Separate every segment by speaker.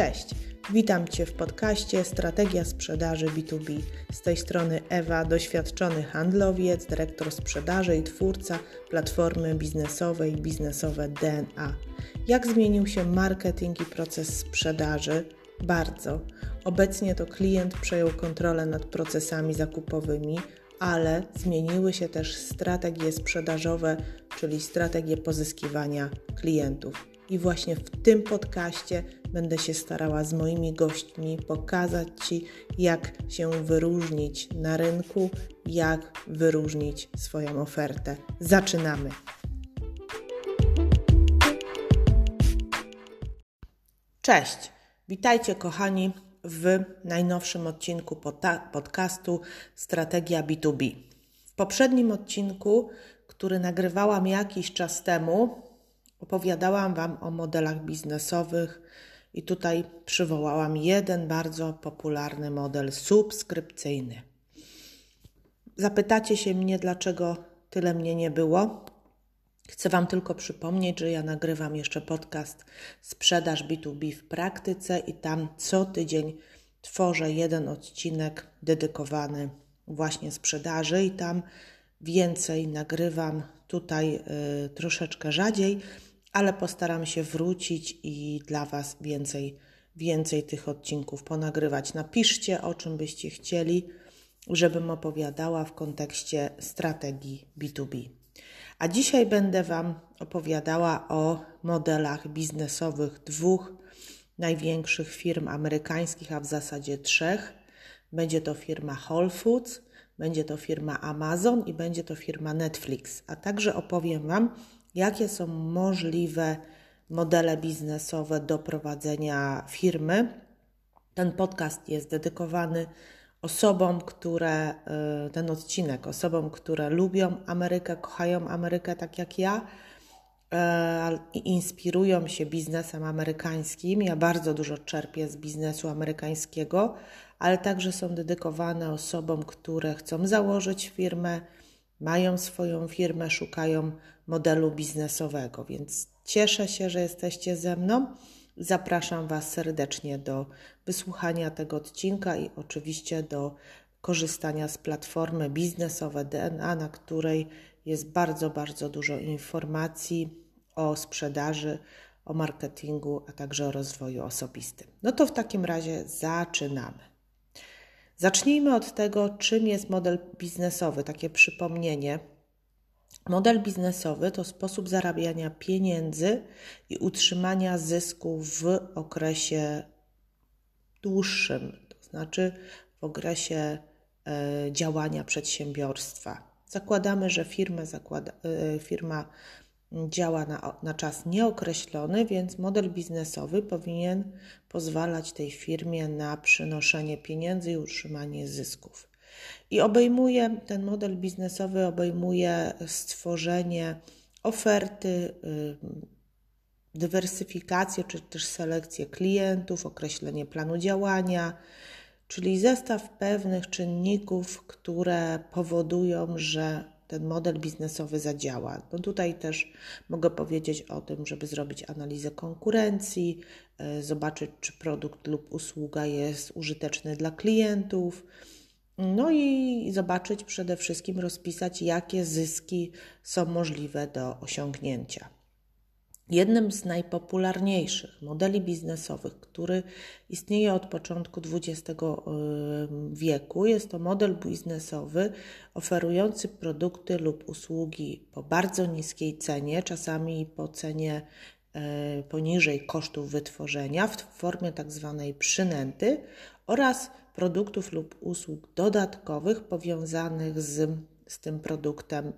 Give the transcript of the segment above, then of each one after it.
Speaker 1: Cześć, witam Cię w podcaście Strategia Sprzedaży B2B. Z tej strony Ewa, doświadczony handlowiec, dyrektor sprzedaży i twórca platformy biznesowej Biznesowe DNA. Jak zmienił się marketing i proces sprzedaży? Bardzo. Obecnie to klient przejął kontrolę nad procesami zakupowymi, ale zmieniły się też strategie sprzedażowe, czyli strategie pozyskiwania klientów. I właśnie w tym podcaście będę się starała z moimi gośćmi pokazać Ci, jak się wyróżnić na rynku, jak wyróżnić swoją ofertę. Zaczynamy! Cześć! Witajcie, kochani, w najnowszym odcinku podcastu Strategia B2B. W poprzednim odcinku, który nagrywałam jakiś czas temu, opowiadałam Wam o modelach biznesowych i tutaj przywołałam jeden bardzo popularny model subskrypcyjny. Zapytacie się mnie, dlaczego tyle mnie nie było? Chcę Wam tylko przypomnieć, że ja nagrywam jeszcze podcast Sprzedaż B2B w praktyce i tam co tydzień tworzę jeden odcinek dedykowany właśnie sprzedaży i tam więcej nagrywam tutaj y, troszeczkę rzadziej, ale postaram się wrócić i dla Was więcej, więcej tych odcinków ponagrywać. Napiszcie, o czym byście chcieli, żebym opowiadała w kontekście strategii B2B. A dzisiaj będę Wam opowiadała o modelach biznesowych dwóch największych firm amerykańskich, a w zasadzie trzech. Będzie to firma Whole Foods, będzie to firma Amazon i będzie to firma Netflix. A także opowiem Wam, jakie są możliwe modele biznesowe do prowadzenia firmy. Ten podcast jest dedykowany osobom, które, y, ten odcinek, osobom, które lubią Amerykę, kochają Amerykę tak jak ja y, i inspirują się biznesem amerykańskim. Ja bardzo dużo czerpię z biznesu amerykańskiego, ale także są dedykowane osobom, które chcą założyć firmę, mają swoją firmę, szukają modelu biznesowego. Więc cieszę się, że jesteście ze mną. Zapraszam Was serdecznie do wysłuchania tego odcinka i oczywiście do korzystania z platformy biznesowe DNA, na której jest bardzo, bardzo dużo informacji o sprzedaży, o marketingu, a także o rozwoju osobistym. No to w takim razie zaczynamy. Zacznijmy od tego, czym jest model biznesowy, takie przypomnienie. Model biznesowy to sposób zarabiania pieniędzy i utrzymania zysku w okresie dłuższym, to znaczy w okresie e, działania przedsiębiorstwa. Zakładamy, że firma, zakłada, e, firma działa na, na czas nieokreślony, więc model biznesowy powinien pozwalać tej firmie na przynoszenie pieniędzy i utrzymanie zysków. I obejmuje, ten model biznesowy obejmuje stworzenie oferty, y, dywersyfikację czy też selekcję klientów, określenie planu działania, czyli zestaw pewnych czynników, które powodują, że ten model biznesowy zadziała. No tutaj też mogę powiedzieć o tym, żeby zrobić analizę konkurencji, y, zobaczyć, czy produkt lub usługa jest użyteczny dla klientów no i zobaczyć przede wszystkim, rozpisać, jakie zyski są możliwe do osiągnięcia. Jednym z najpopularniejszych modeli biznesowych, który istnieje od początku XX y, wieku, jest to model biznesowy oferujący produkty lub usługi po bardzo niskiej cenie, czasami po cenie y, poniżej kosztów wytworzenia w formie tak zwanej przynęty oraz produktów lub usług dodatkowych powiązanych z, z tym produktem, y,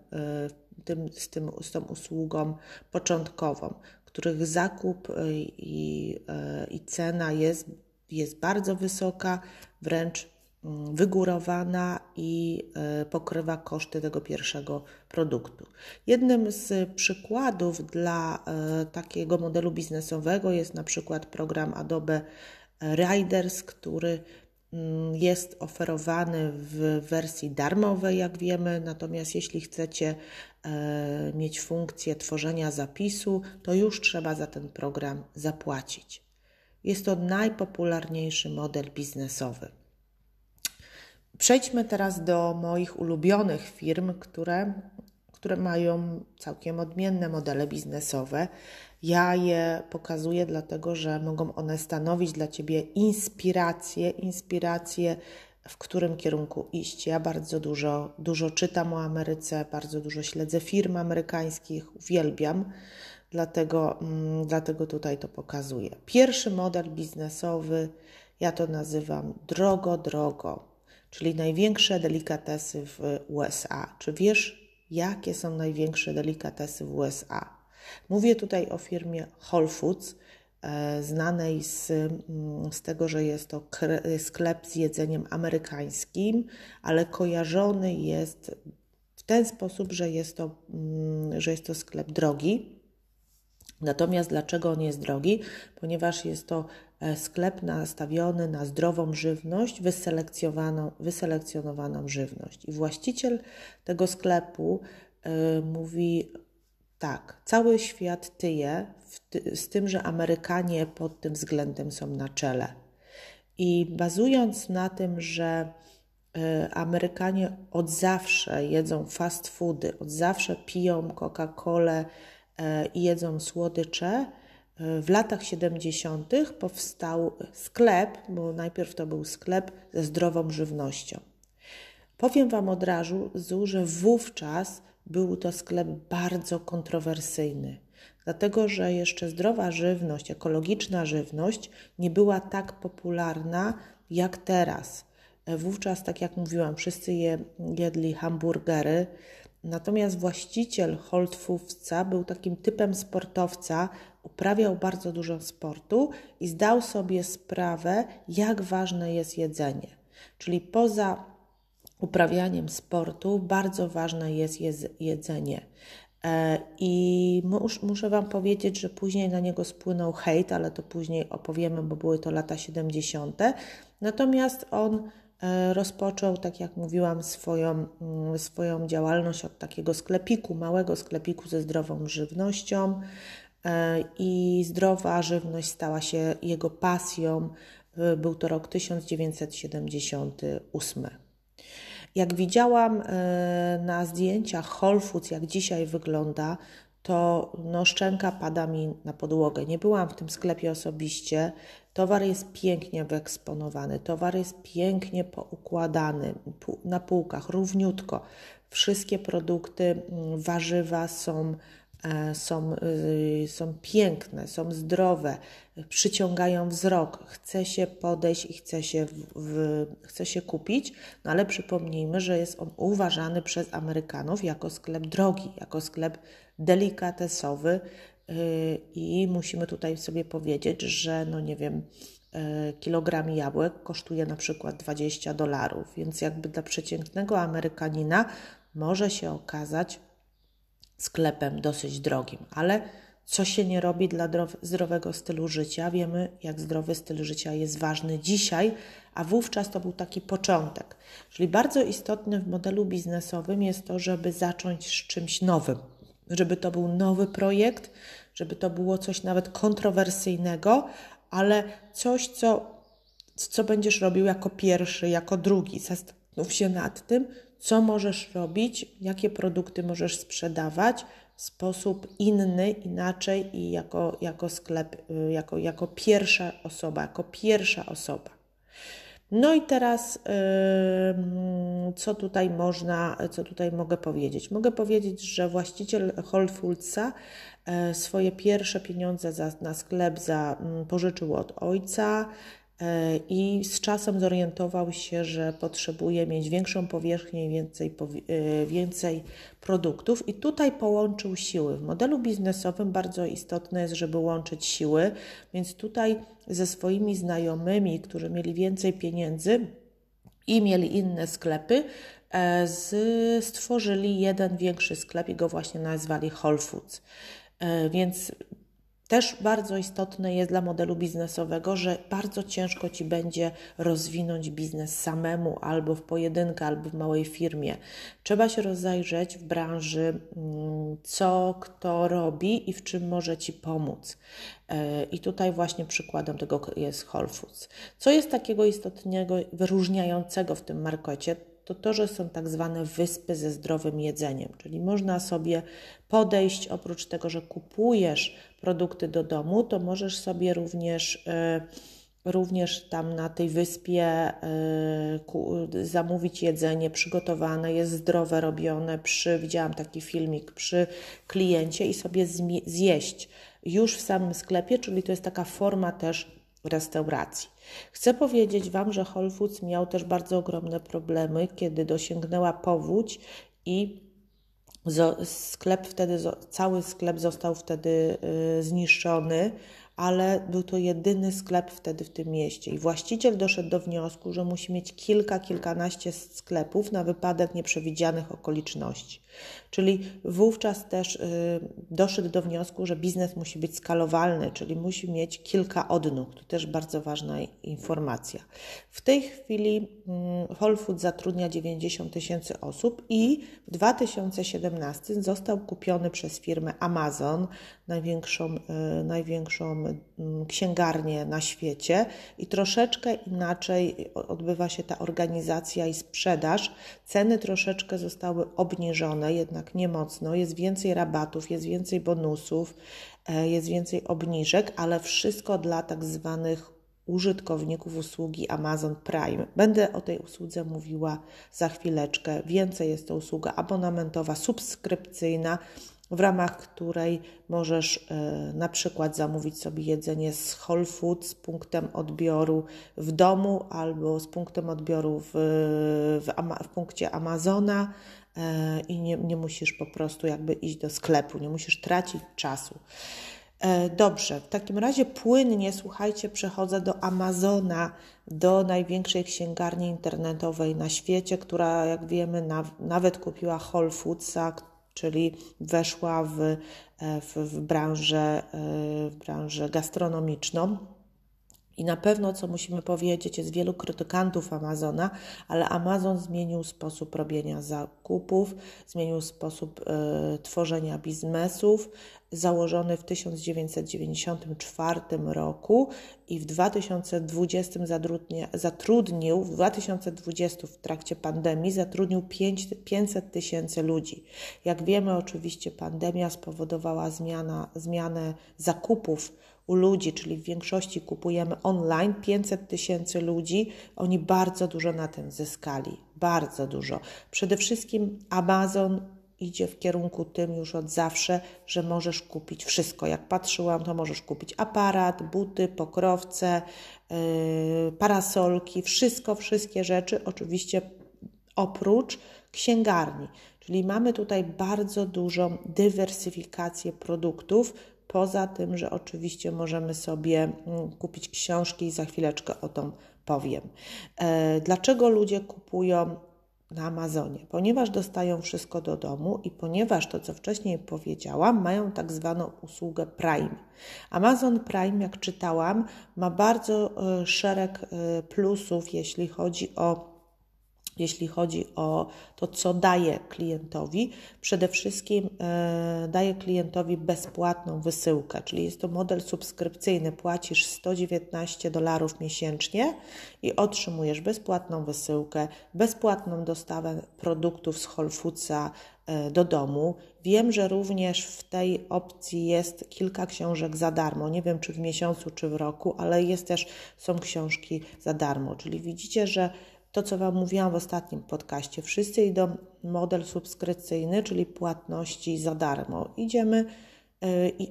Speaker 1: tym, z, tym, z tą usługą początkową, których zakup y, i, y, i cena jest, jest bardzo wysoka, wręcz mm, wygórowana i pokrywa koszty tego pierwszego produktu. Jednym z przykładów dla takiego modelu biznesowego jest na przykład program Adobe Riders, który Mm, jest oferowany w wersji darmowej, jak wiemy, natomiast jeśli chcecie e, mieć funkcję tworzenia zapisu, to już trzeba za ten program zapłacić. Jest to najpopularniejszy model biznesowy. Przejdźmy teraz do moich ulubionych firm, które, które mają całkiem odmienne modele biznesowe. Ja je pokazuję dlatego, że mogą one stanowić dla Ciebie inspirację, inspirację, w którym kierunku iść. Ja bardzo dużo, dużo czytam o Ameryce, bardzo dużo śledzę firm amerykańskich, uwielbiam, dlatego, mm, dlatego tutaj to pokazuję. Pierwszy model biznesowy, ja to nazywam drogo, drogo, czyli największe delikatesy w USA. Czy wiesz, jakie są największe delikatesy w USA? Mówię tutaj o firmie Whole Foods, znanej z, mm, z tego, że jest to sklep z jedzeniem amerykańskim, ale kojarzony jest w ten sposób, że jest to, mm, że jest to sklep drogi. Natomiast dlaczego on jest drogi? Ponieważ jest to e, sklep nastawiony na zdrową żywność, wyselekcjonowaną, wyselekcjonowaną żywność. I właściciel tego sklepu y, mówi tak, cały świat tyje ty z tym, że Amerykanie pod tym względem są na czele. I bazując na tym, że y, Amerykanie od zawsze jedzą fast foody, od zawsze piją Coca-Colę y, i jedzą słodycze, y, w latach 70. powstał sklep, bo najpierw to był sklep ze zdrową żywnością. Powiem Wam od razu, że wówczas był to sklep bardzo kontrowersyjny, dlatego że jeszcze zdrowa żywność, ekologiczna żywność nie była tak popularna jak teraz. Wówczas, tak jak mówiłam, wszyscy je, jedli hamburgery, natomiast właściciel Foodsa był takim typem sportowca, uprawiał bardzo dużo sportu i zdał sobie sprawę, jak ważne jest jedzenie. Czyli poza uprawianiem sportu bardzo ważne jest jedzenie. E, I muszę Wam powiedzieć, że później na niego spłynął hejt, ale to później opowiemy, bo były to lata 70. Natomiast on e, rozpoczął, tak jak mówiłam, swoją, mm, swoją działalność od takiego sklepiku, małego sklepiku ze zdrową żywnością. E, I zdrowa żywność stała się jego pasją. Był to rok 1978. Jak widziałam e, na zdjęciach Whole Foods, jak dzisiaj wygląda, to no, szczęka pada mi na podłogę. Nie byłam w tym sklepie osobiście. Towar jest pięknie wyeksponowany, towar jest pięknie poukładany na półkach, równiutko. Wszystkie produkty, mm, warzywa są są, y, są piękne, są zdrowe, przyciągają wzrok, chce się podejść i chce się, w, chce się kupić, no ale przypomnijmy, że jest on uważany przez Amerykanów jako sklep drogi, jako sklep delikatesowy y, i musimy tutaj sobie powiedzieć, że no nie wiem, y, kilogram jabłek kosztuje na przykład 20 dolarów, więc jakby dla przeciętnego Amerykanina może się okazać sklepem dosyć drogim, ale co się nie robi dla zdrowego stylu życia? Wiemy, jak zdrowy styl życia jest ważny dzisiaj, a wówczas to był taki początek. Czyli bardzo istotne w modelu biznesowym jest to, żeby zacząć z czymś nowym, żeby to był nowy projekt, żeby to było coś nawet kontrowersyjnego, ale coś, co, co będziesz robił jako pierwszy, jako drugi. Zastanów się nad tym, co możesz robić, jakie produkty możesz sprzedawać w sposób inny, inaczej i jako, jako sklep, y, jako, jako pierwsza osoba, jako pierwsza osoba. No i teraz, co tutaj można, co tutaj mogę powiedzieć? Mogę powiedzieć, że właściciel Whole Foodsa e, swoje pierwsze pieniądze za, na sklep za, mm, pożyczył od ojca, i z czasem zorientował się, że potrzebuje mieć większą powierzchnię i więcej, e, więcej produktów, i tutaj połączył siły. W modelu biznesowym bardzo istotne jest, żeby łączyć siły, więc tutaj ze swoimi znajomymi, którzy mieli więcej pieniędzy i mieli inne sklepy, e, stworzyli jeden większy sklep i go właśnie nazwali Whole Foods. Więc Też bardzo istotne jest dla modelu biznesowego, że bardzo ciężko ci będzie rozwinąć biznes samemu, albo w pojedynkę, albo w małej firmie. Trzeba się rozejrzeć w branży, mm, co kto robi i w czym może ci pomóc. E, I tutaj właśnie przykładem tego jest Whole Foods. Co jest takiego istotnego, wyróżniającego w tym markecie? To to, że są tak zwane wyspy ze zdrowym jedzeniem, czyli można sobie podejść, oprócz tego, że kupujesz produkty do domu, to możesz sobie również e, również tam na tej wyspie e, zamówić jedzenie przygotowane, jest zdrowe, robione przy, widziałam taki filmik, przy kliencie i sobie zjeść już w samym sklepie, czyli to jest taka forma też restauracji. Chcę powiedzieć Wam, że Whole Foods miał też bardzo ogromne problemy, kiedy dosięgnęła powódź i sklep wtedy, cały sklep został wtedy y, zniszczony, ale był to jedyny sklep wtedy w tym mieście. I właściciel doszedł do wniosku, że musi mieć kilka, kilkanaście sklepów na wypadek nieprzewidzianych okoliczności. Czyli wówczas też y, doszedł do wniosku, że biznes musi być skalowalny, czyli musi mieć kilka odnóg. To też bardzo ważna informacja. W tej chwili y, Whole Foods zatrudnia 90 tysięcy osób i w 2017 został kupiony przez firmę Amazon, największą, y, największą y, księgarnię na świecie i troszeczkę inaczej odbywa się ta organizacja i sprzedaż. Ceny troszeczkę zostały obniżone jednak nie mocno. Jest więcej rabatów, jest więcej bonusów, e, jest więcej obniżek, ale wszystko dla tak zwanych użytkowników usługi Amazon Prime. Będę o tej usłudze mówiła za chwileczkę. Więcej jest to usługa abonamentowa, subskrypcyjna, w ramach której możesz e, na przykład zamówić sobie jedzenie z Whole Foods z punktem odbioru w domu albo z punktem odbioru w, w, w punkcie Amazona E, i nie, nie musisz po prostu jakby iść do sklepu, nie musisz tracić czasu. E, dobrze, w takim razie płynnie, słuchajcie, przechodzę do Amazona, do największej księgarni internetowej na świecie, która, jak wiemy, nawet kupiła Whole Foodsa, czyli weszła w, e, w, w, branżę, w branżę gastronomiczną. I na pewno, co musimy powiedzieć, jest wielu krytykantów Amazona, ale Amazon zmienił sposób robienia zakupów, zmienił sposób y, tworzenia biznesów, założony w 1994 roku i w 2020 zatrudnia, zatrudnił, w 2020 w trakcie pandemii zatrudnił 5, 500 tysięcy ludzi. Jak wiemy, oczywiście pandemia spowodowała zmiana, zmianę zakupów u ludzi, czyli w większości kupujemy online, 500 tysięcy ludzi, oni bardzo dużo na tym zyskali, bardzo dużo. Przede wszystkim Amazon idzie w kierunku tym już od zawsze, że możesz kupić wszystko. Jak patrzyłam, to możesz kupić aparat, buty, pokrowce, yy, parasolki, wszystko, wszystkie rzeczy, oczywiście oprócz księgarni. Czyli mamy tutaj bardzo dużą dywersyfikację produktów, Poza tym, że oczywiście możemy sobie mm, kupić książki i za chwileczkę o tym powiem. E, dlaczego ludzie kupują na Amazonie? Ponieważ dostają wszystko do domu i ponieważ to, co wcześniej powiedziałam, mają tak zwaną usługę Prime. Amazon Prime, jak czytałam, ma bardzo e, szereg e, plusów, jeśli chodzi o jeśli chodzi o to, co daje klientowi. Przede wszystkim e, daje klientowi bezpłatną wysyłkę, czyli jest to model subskrypcyjny. Płacisz 119 dolarów miesięcznie i otrzymujesz bezpłatną wysyłkę, bezpłatną dostawę produktów z Whole Foodsa e, do domu. Wiem, że również w tej opcji jest kilka książek za darmo. Nie wiem, czy w miesiącu, czy w roku, ale jest też, są książki za darmo. Czyli widzicie, że to, co Wam mówiłam w ostatnim podcaście. Wszyscy idą model subskrypcyjny, czyli płatności za darmo. Idziemy, yy,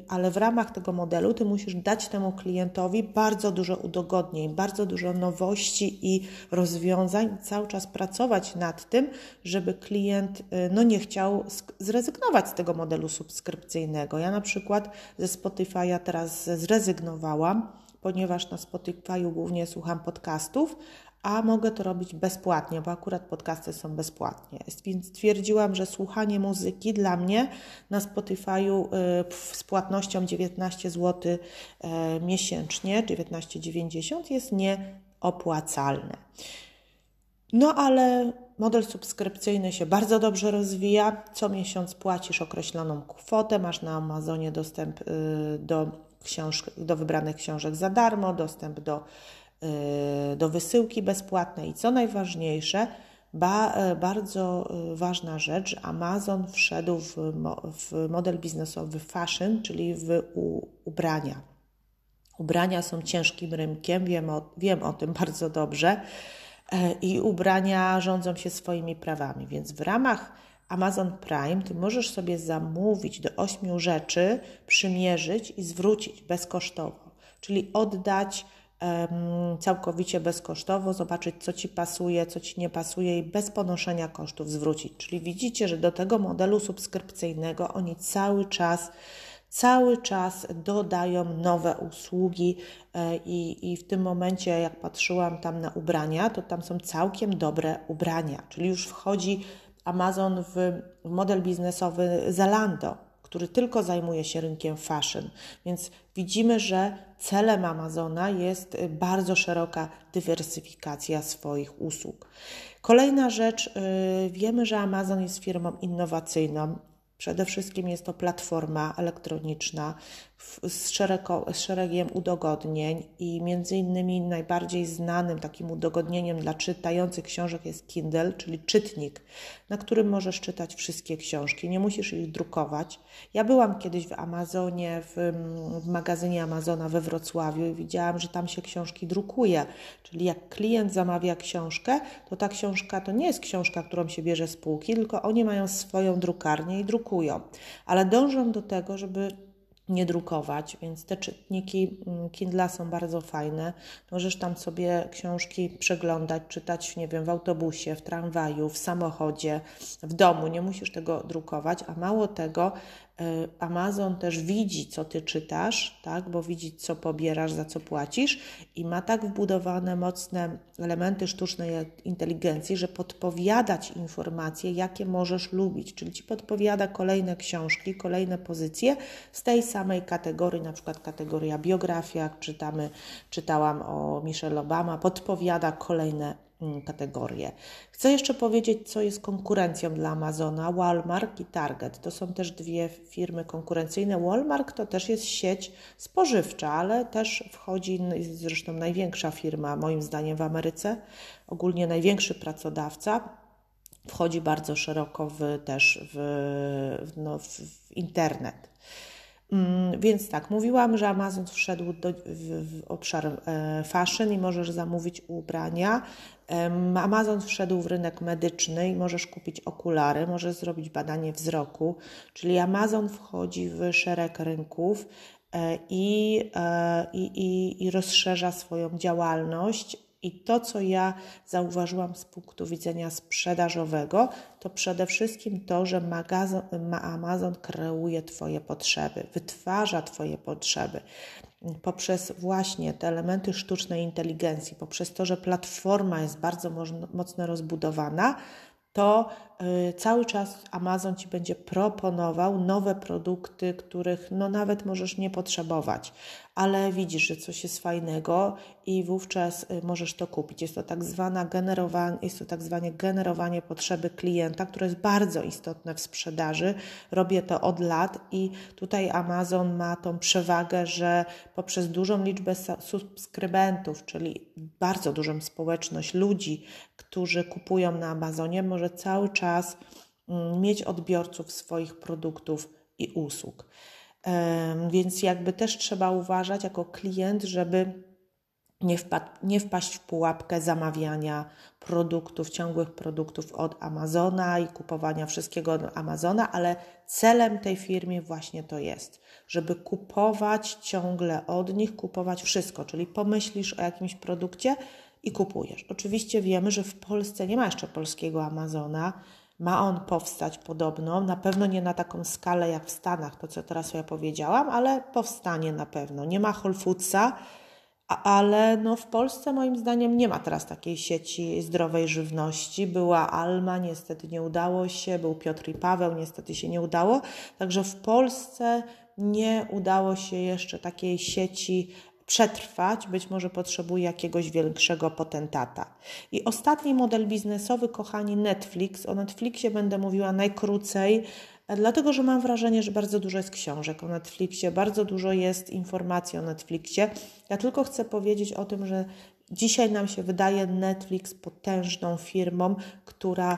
Speaker 1: ale w ramach tego modelu Ty musisz dać temu klientowi bardzo dużo udogodnień, bardzo dużo nowości i rozwiązań, cały czas pracować nad tym, żeby klient yy, no, nie chciał zrezygnować z tego modelu subskrypcyjnego. Ja na przykład ze Spotify'a teraz zrezygnowałam, ponieważ na Spotify'u głównie słucham podcastów, a mogę to robić bezpłatnie, bo akurat podcasty są bezpłatnie. Więc stwierdziłam, że słuchanie muzyki dla mnie na Spotify'u y, z płatnością 19 zł y, miesięcznie, 19,90 jest nieopłacalne. No ale model subskrypcyjny się bardzo dobrze rozwija. Co miesiąc płacisz określoną kwotę, masz na Amazonie dostęp y, do, do wybranych książek za darmo, dostęp do, do wysyłki bezpłatnej i co najważniejsze, ba, y, bardzo ważna rzecz, Amazon wszedł w, w model biznesowy fashion, czyli w u, ubrania. Ubrania są ciężkim rynkiem, wiem o, wiem o tym bardzo dobrze. E, i ubrania rządzą się swoimi prawami. Więc w ramach Amazon Prime ty możesz sobie zamówić do ośmiu rzeczy, przymierzyć i zwrócić bezkosztowo, czyli oddać całkowicie bezkosztowo, zobaczyć co ci pasuje, co ci nie pasuje i bez ponoszenia kosztów zwrócić. Czyli widzicie, że do tego modelu subskrypcyjnego oni cały czas cały czas dodają nowe usługi e, i, i w tym momencie, jak patrzyłam tam na ubrania, to tam są całkiem dobre ubrania, czyli już wchodzi Amazon w model biznesowy Zalando, który tylko zajmuje się rynkiem fashion. Więc widzimy, że celem Amazona jest bardzo szeroka dywersyfikacja swoich usług. Kolejna rzecz, y, wiemy, że Amazon jest firmą innowacyjną. Przede wszystkim jest to platforma elektroniczna z, szereko, z szeregiem udogodnień i między innymi najbardziej znanym takim udogodnieniem dla czytających książek jest Kindle, czyli czytnik, na którym możesz czytać wszystkie książki. Nie musisz ich drukować. Ja byłam kiedyś w Amazonie, w, w magazynie Amazona we Wrocławiu i widziałam, że tam się książki drukuje. Czyli jak klient zamawia książkę, to ta książka to nie jest książka, którą się bierze z półki, tylko oni mają swoją drukarnię i drukują. Ale dążą do tego, żeby nie drukować, więc te czytniki mm, Kindle są bardzo fajne. Możesz tam sobie książki przeglądać, czytać, nie wiem, w autobusie, w tramwaju, w samochodzie, w domu. Nie musisz tego drukować, a mało tego, Amazon też widzi, co ty czytasz, tak, bo widzi, co pobierasz, za co płacisz i ma tak wbudowane mocne elementy sztucznej inteligencji, że podpowiada ci informacje, jakie możesz lubić, czyli ci podpowiada kolejne książki, kolejne pozycje z tej samej kategorii, na przykład kategoria biografia, czytamy, czytałam o Michelle Obama, podpowiada kolejne kategorie. Chcę jeszcze powiedzieć, co jest konkurencją dla Amazona. Walmart i Target to są też dwie firmy konkurencyjne. Walmart to też jest sieć spożywcza, ale też wchodzi, zresztą największa firma, moim zdaniem, w Ameryce, ogólnie największy pracodawca. Wchodzi bardzo szeroko w, też w, no, w, w internet. Mm, więc tak, mówiłam, że Amazon wszedł do, w, w obszar e, fashion i możesz zamówić ubrania. Amazon wszedł w rynek medyczny i możesz kupić okulary, możesz zrobić badanie wzroku, czyli Amazon wchodzi w szereg rynków e, e, i, i, i rozszerza swoją działalność i to, co ja zauważyłam z punktu widzenia sprzedażowego, to przede wszystkim to, że Amazon kreuje Twoje potrzeby, wytwarza Twoje potrzeby. Poprzez właśnie te elementy sztucznej inteligencji, poprzez to, że platforma jest bardzo mocno rozbudowana, to y, cały czas Amazon Ci będzie proponował nowe produkty, których no nawet możesz nie potrzebować, ale widzisz, że coś jest fajnego i wówczas y, możesz to kupić. Jest to tak zwane generowanie, jest to tak zwane generowanie potrzeby klienta, które jest bardzo istotne w sprzedaży. Robię to od lat i tutaj Amazon ma tą przewagę, że poprzez dużą liczbę subskrybentów, czyli bardzo dużą społeczność ludzi, którzy kupują na Amazonie, może cały czas mm, mieć odbiorców swoich produktów i usług. Więc jakby też trzeba uważać jako klient, żeby nie, wpad, nie wpaść w pułapkę zamawiania produktów, ciągłych produktów od Amazona i kupowania wszystkiego od Amazona, ale celem tej firmy właśnie to jest, żeby kupować ciągle od nich, kupować wszystko, czyli pomyślisz o jakimś produkcie i kupujesz. Oczywiście wiemy, że w Polsce nie ma jeszcze polskiego Amazona, ma on powstać podobno, na pewno nie na taką skalę jak w Stanach, to co teraz ja powiedziałam, ale powstanie na pewno. Nie ma Whole Foodsa, ale no w Polsce moim zdaniem nie ma teraz takiej sieci zdrowej żywności. Była Alma, niestety nie udało się, był Piotr i Paweł, niestety się nie udało. Także w Polsce nie udało się jeszcze takiej sieci przetrwać, być może potrzebuje jakiegoś większego potentata. I ostatni model biznesowy, kochani, Netflix. O Netflixie będę mówiła najkrócej, dlatego że mam wrażenie, że bardzo dużo jest książek o Netflixie, bardzo dużo jest informacji o Netflixie. Ja tylko chcę powiedzieć o tym, że dzisiaj nam się wydaje Netflix potężną firmą, która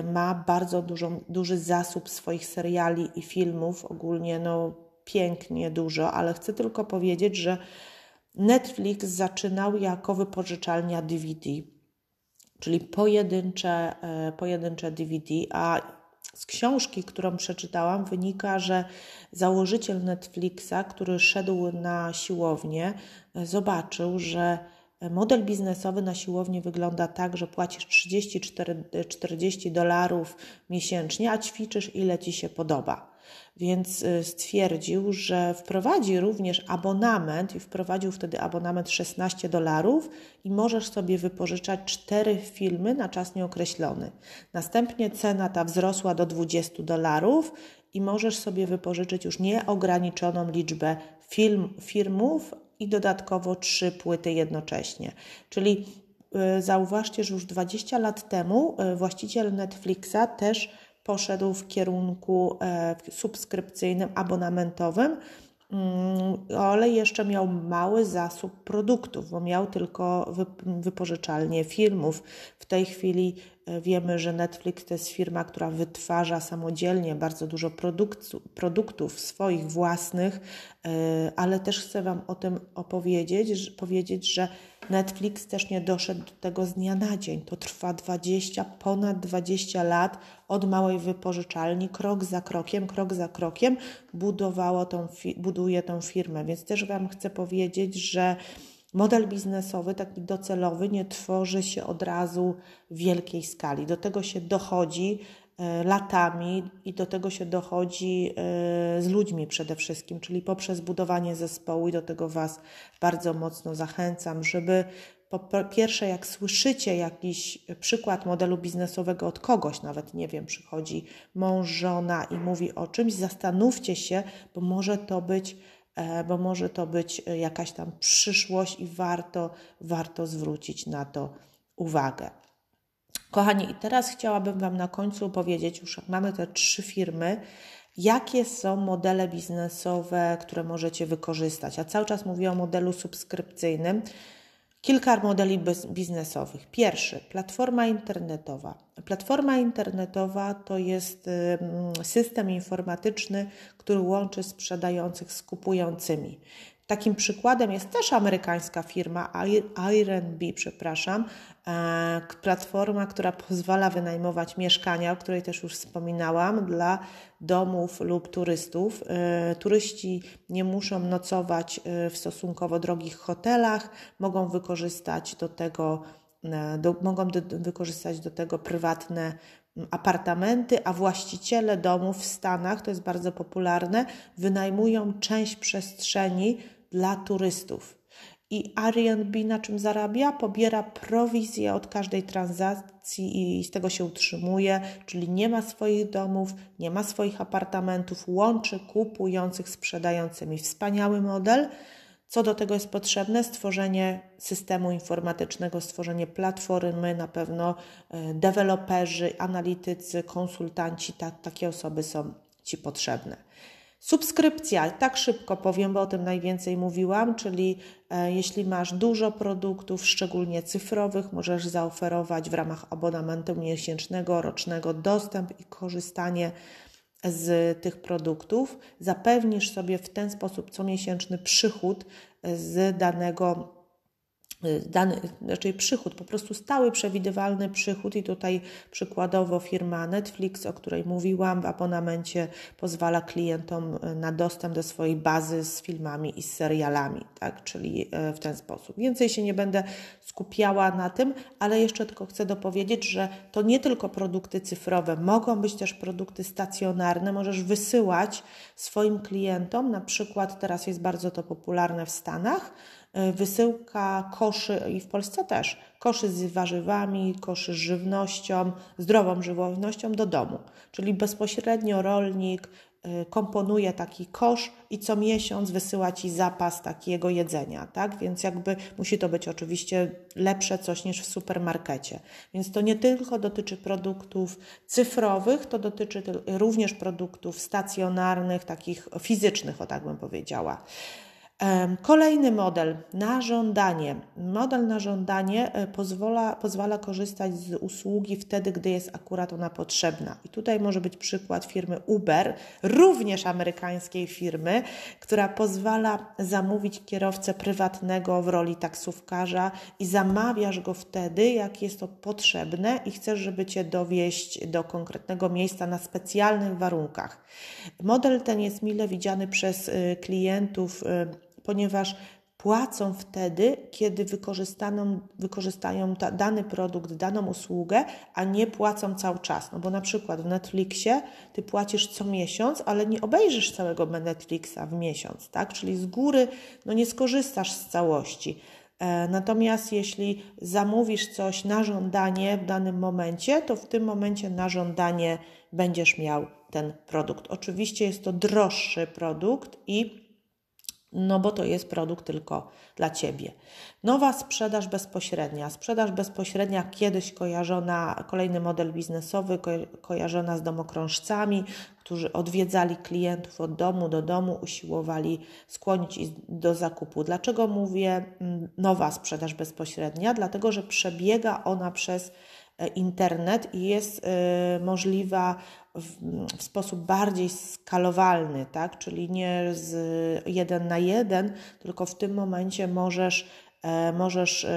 Speaker 1: y, ma bardzo dużą, duży zasób swoich seriali i filmów, ogólnie no pięknie dużo, ale chcę tylko powiedzieć, że Netflix zaczynał jako wypożyczalnia DVD, czyli pojedyncze, e, pojedyncze DVD, a z książki, którą przeczytałam, wynika, że założyciel Netflixa, który szedł na siłownię, e, zobaczył, że model biznesowy na siłowni wygląda tak, że płacisz 30-40 dolarów miesięcznie, a ćwiczysz ile ci się podoba więc y, stwierdził, że wprowadzi również abonament i wprowadził wtedy abonament 16 dolarów i możesz sobie wypożyczać cztery filmy na czas nieokreślony. Następnie cena ta wzrosła do 20 dolarów i możesz sobie wypożyczyć już nieograniczoną liczbę film, filmów i dodatkowo trzy płyty jednocześnie. Czyli y, zauważcie, że już 20 lat temu y, właściciel Netflixa też poszedł w kierunku e, subskrypcyjnym, abonamentowym, mm, ale jeszcze miał mały zasób produktów, bo miał tylko wypożyczalnie filmów. W tej chwili wiemy, że Netflix to jest firma, która wytwarza samodzielnie bardzo dużo produktów swoich własnych, e, ale też chcę Wam o tym opowiedzieć, powiedzieć, że Netflix też nie doszedł do tego z dnia na dzień. To trwa 20, ponad 20 lat od małej wypożyczalni, krok za krokiem, krok za krokiem budowało tą, buduje tą firmę. Więc też Wam chcę powiedzieć, że model biznesowy, taki docelowy, nie tworzy się od razu w wielkiej skali. Do tego się dochodzi E, latami i do tego się dochodzi e, z ludźmi przede wszystkim, czyli poprzez budowanie zespołu i do tego Was bardzo mocno zachęcam, żeby po pierwsze, jak słyszycie jakiś przykład modelu biznesowego od kogoś, nawet nie wiem, przychodzi mąż, żona i mówi o czymś, zastanówcie się, bo może to być, bo może to być jakaś tam przyszłość i warto, warto zwrócić na to uwagę. Kochani, i teraz chciałabym Wam na końcu powiedzieć, już mamy te trzy firmy, jakie są modele biznesowe, które możecie wykorzystać. Ja cały czas mówię o modelu subskrypcyjnym. Kilka modeli biznesowych. Pierwszy, platforma internetowa. Platforma internetowa to jest system informatyczny, który łączy sprzedających z kupującymi. Takim przykładem jest też amerykańska firma Airbnb, przepraszam, e, platforma, która pozwala wynajmować mieszkania, o której też już wspominałam, dla domów lub turystów. E, turyści nie muszą nocować e, w stosunkowo drogich hotelach, mogą wykorzystać do tego, do, mogą do, wykorzystać do tego prywatne apartamenty, a właściciele domów w Stanach, to jest bardzo popularne, wynajmują część przestrzeni dla turystów. I Airbnb na czym zarabia? Pobiera prowizję od każdej transakcji i z tego się utrzymuje, czyli nie ma swoich domów, nie ma swoich apartamentów, łączy kupujących sprzedającymi. Wspaniały model. Co do tego jest potrzebne? Stworzenie systemu informatycznego, stworzenie platformy, na pewno e, deweloperzy, analitycy, konsultanci, ta, takie osoby są Ci potrzebne. Subskrypcja, tak szybko powiem, bo o tym najwięcej mówiłam, czyli e, jeśli masz dużo produktów, szczególnie cyfrowych, możesz zaoferować w ramach abonamentu miesięcznego, rocznego dostęp i korzystanie z tych produktów. Zapewnisz sobie w ten sposób comiesięczny przychód z danego dany, raczej przychód, po prostu stały, przewidywalny przychód i tutaj przykładowo firma Netflix, o której mówiłam, w abonamencie pozwala klientom y, na dostęp do swojej bazy z filmami i z serialami, tak, czyli y, w ten sposób. Więcej się nie będę skupiała na tym, ale jeszcze tylko chcę dopowiedzieć, że to nie tylko produkty cyfrowe, mogą być też produkty stacjonarne, możesz wysyłać swoim klientom, na przykład teraz jest bardzo to popularne w Stanach, e, wysyłka koszy i w Polsce też koszy z warzywami, koszy z żywnością, zdrową żywnością do domu. Czyli bezpośrednio rolnik Y, komponuje taki kosz i co miesiąc wysyła ci zapas takiego jedzenia, tak? Więc jakby musi to być oczywiście lepsze coś niż w supermarkecie. Więc to nie tylko dotyczy produktów cyfrowych, to dotyczy również produktów stacjonarnych, takich fizycznych, o tak bym powiedziała. Kolejny model na żądanie. Model na żądanie e, pozwala, pozwala korzystać z usługi wtedy, gdy jest akurat ona potrzebna. I tutaj może być przykład firmy Uber, również amerykańskiej firmy, która pozwala zamówić kierowcę prywatnego w roli taksówkarza i zamawiasz go wtedy, jak jest to potrzebne i chcesz, żeby cię dowieść do konkretnego miejsca na specjalnych warunkach. Model ten jest mile widziany przez e, klientów e, ponieważ płacą wtedy, kiedy wykorzystaną, wykorzystają ta, dany produkt, daną usługę, a nie płacą cały czas. No bo na przykład w Netflixie ty płacisz co miesiąc, ale nie obejrzysz całego Netflixa w miesiąc, tak? Czyli z góry no nie skorzystasz z całości. E, natomiast jeśli zamówisz coś na żądanie w danym momencie, to w tym momencie na żądanie będziesz miał ten produkt. Oczywiście jest to droższy produkt i no bo to jest produkt tylko dla Ciebie. Nowa sprzedaż bezpośrednia. Sprzedaż bezpośrednia kiedyś kojarzona, kolejny model biznesowy, ko kojarzona z domokrążcami, którzy odwiedzali klientów od domu do domu, usiłowali skłonić ich do zakupu. Dlaczego mówię mm, nowa sprzedaż bezpośrednia? Dlatego, że przebiega ona przez e, internet i jest y, możliwa w, sposób bardziej skalowalny, tak? czyli nie z jeden na jeden, tylko w tym momencie możesz, e, możesz e,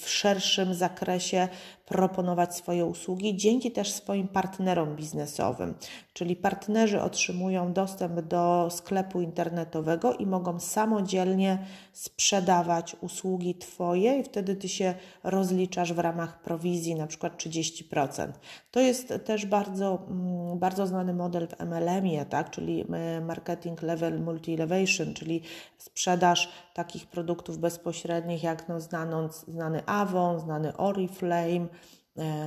Speaker 1: w szerszym zakresie proponować swoje usługi dzięki też swoim partnerom biznesowym. Czyli partnerzy otrzymują dostęp do sklepu internetowego i mogą samodzielnie sprzedawać usługi Twoje i wtedy Ty się rozliczasz w ramach prowizji, na przykład 30%. To jest też bardzo, mm, bardzo znany model w MLM-ie, tak? czyli e, Marketing Level Multi-Elevation, czyli sprzedaż takich produktów bezpośrednich jak no, znany, znany Avon, znany Oriflame,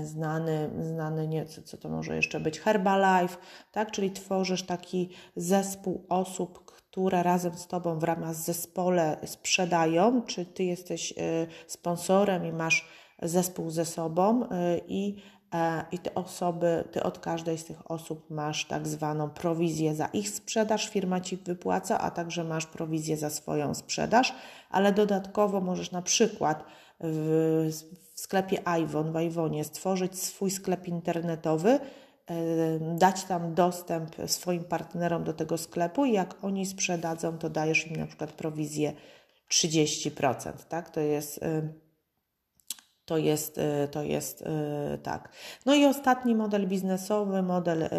Speaker 1: znany, znany nie, co, co to może jeszcze być, Herbalife, tak? czyli tworzysz taki zespół osób, które razem z Tobą w ramach zespole sprzedają, czy Ty jesteś e, sponsorem i masz zespół ze sobą e, i i te osoby, ty od każdej z tych osób masz tak zwaną prowizję za ich sprzedaż, firma ci wypłaca, a także masz prowizję za swoją sprzedaż, ale dodatkowo możesz na przykład w, w sklepie Iwon, w Iwonie stworzyć swój sklep internetowy, dać tam dostęp swoim partnerom do tego sklepu i jak oni sprzedadzą, to dajesz im na przykład prowizję 30%, tak? To jest to jest, to jest tak. No i ostatni model biznesowy, model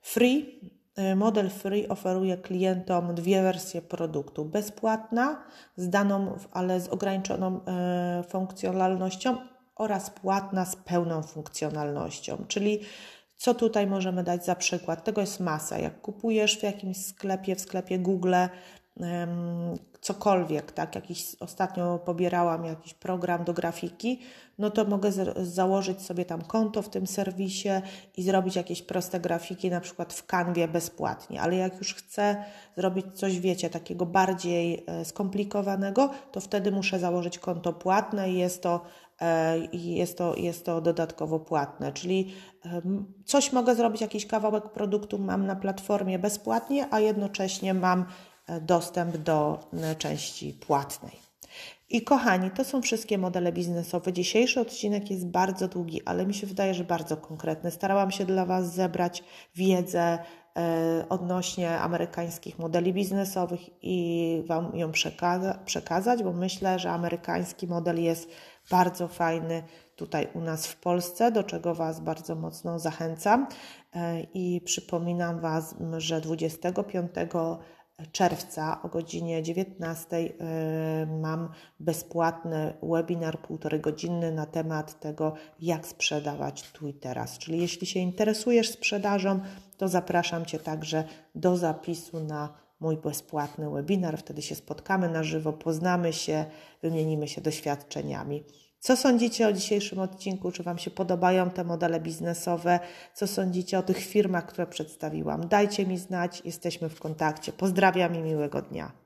Speaker 1: free, Y, model free oferuje klientom dwie wersje produktu: bezpłatna, z daną, ale z ograniczoną y, funkcjonalnością oraz płatna z pełną funkcjonalnością. Czyli co tutaj możemy dać za przykład? Tego jest masa. Jak kupujesz w jakimś sklepie, w sklepie Google, cokolwiek, tak, jakiś, ostatnio pobierałam jakiś program do grafiki, no to mogę z, założyć sobie tam konto w tym serwisie i zrobić jakieś proste grafiki, na przykład w kanwie bezpłatnie, ale jak już chcę zrobić coś, wiecie, takiego bardziej e, skomplikowanego, to wtedy muszę założyć konto płatne i jest to e, jest to, jest to dodatkowo płatne. Czyli coś mogę zrobić, jakiś kawałek produktu mam na platformie bezpłatnie, a jednocześnie mam dostęp do e, części płatnej. I kochani, to są wszystkie modele biznesowe. Dzisiejszy odcinek jest bardzo długi, ale mi się wydaje, że bardzo konkretny. Starałam się dla Was zebrać wiedzę e, odnośnie amerykańskich modeli biznesowych i Wam ją przekaza przekazać, bo myślę, że amerykański model jest bardzo fajny tutaj u nas w Polsce, do czego Was bardzo mocno zachęcam. E, I przypominam Was, że 25 czerwca o godzinie 19 y, mam bezpłatny webinar półtorej godzinny na temat tego, jak sprzedawać tu i teraz. Czyli jeśli się interesujesz sprzedażą, to zapraszam Cię także do zapisu na mój bezpłatny webinar. Wtedy się spotkamy na żywo, poznamy się, wymienimy się doświadczeniami. Co sądzicie o dzisiejszym odcinku? Czy Wam się podobają te modele biznesowe? Co sądzicie o tych firmach, które przedstawiłam? Dajcie mi znać, jesteśmy w kontakcie. Pozdrawiam i miłego dnia.